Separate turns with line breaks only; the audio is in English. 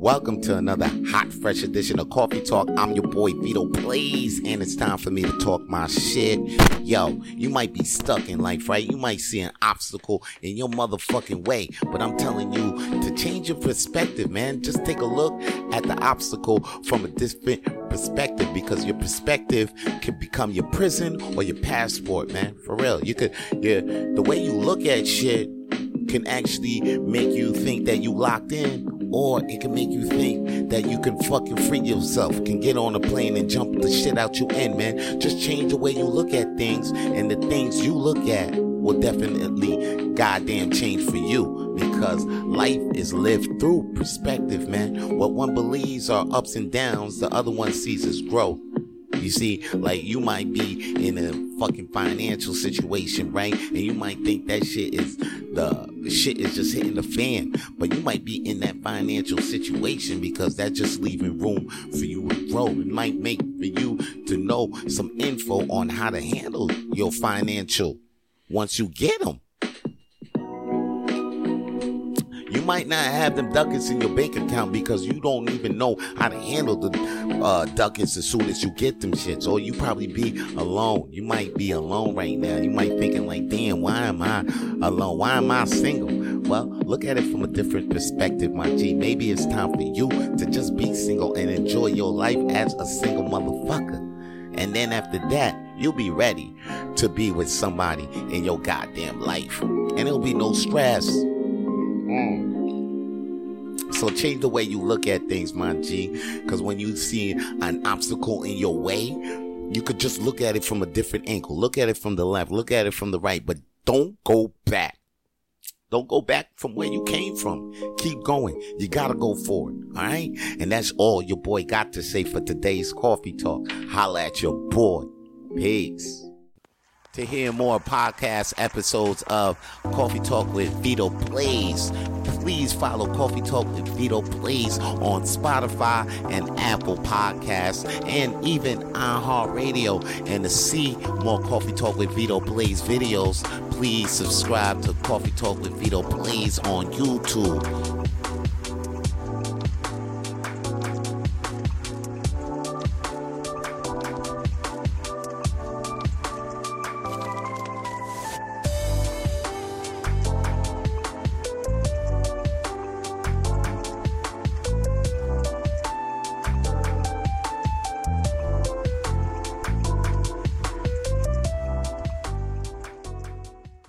Welcome to another hot, fresh edition of Coffee Talk. I'm your boy Vito Blaze, and it's time for me to talk my shit. Yo, you might be stuck in life, right? You might see an obstacle in your motherfucking way, but I'm telling you to change your perspective, man. Just take a look at the obstacle from a different perspective because your perspective can become your prison or your passport, man. For real. You could, yeah, the way you look at shit can actually make you think that you locked in or it can make you think that you can fucking free yourself, can get on a plane and jump the shit out you in, man. Just change the way you look at things, and the things you look at will definitely goddamn change for you because life is lived through perspective, man. What one believes are ups and downs, the other one sees as growth. You see, like you might be in a fucking financial situation, right? And you might think that shit is the shit is just hitting the fan, but you might be in that financial situation because that's just leaving room for you to grow. It might make for you to know some info on how to handle your financial once you get them. Might not have them ducats in your bank account because you don't even know how to handle the uh, ducats as soon as you get them shits. Or you probably be alone. You might be alone right now. You might thinking like, damn, why am I alone? Why am I single? Well, look at it from a different perspective, my G. Maybe it's time for you to just be single and enjoy your life as a single motherfucker. And then after that, you'll be ready to be with somebody in your goddamn life. And it'll be no stress. Mm. So change the way you look at things, my G. Because when you see an obstacle in your way, you could just look at it from a different angle. Look at it from the left. Look at it from the right. But don't go back. Don't go back from where you came from. Keep going. You gotta go forward. All right. And that's all your boy got to say for today's coffee talk. Holla at your boy. Peace. To hear more podcast episodes of Coffee Talk with Vito Blaze, please follow Coffee Talk with Vito Blaze on Spotify and Apple Podcasts and even iHeartRadio. And to see more Coffee Talk with Vito Blaze videos, please subscribe to Coffee Talk with Vito Blaze on YouTube.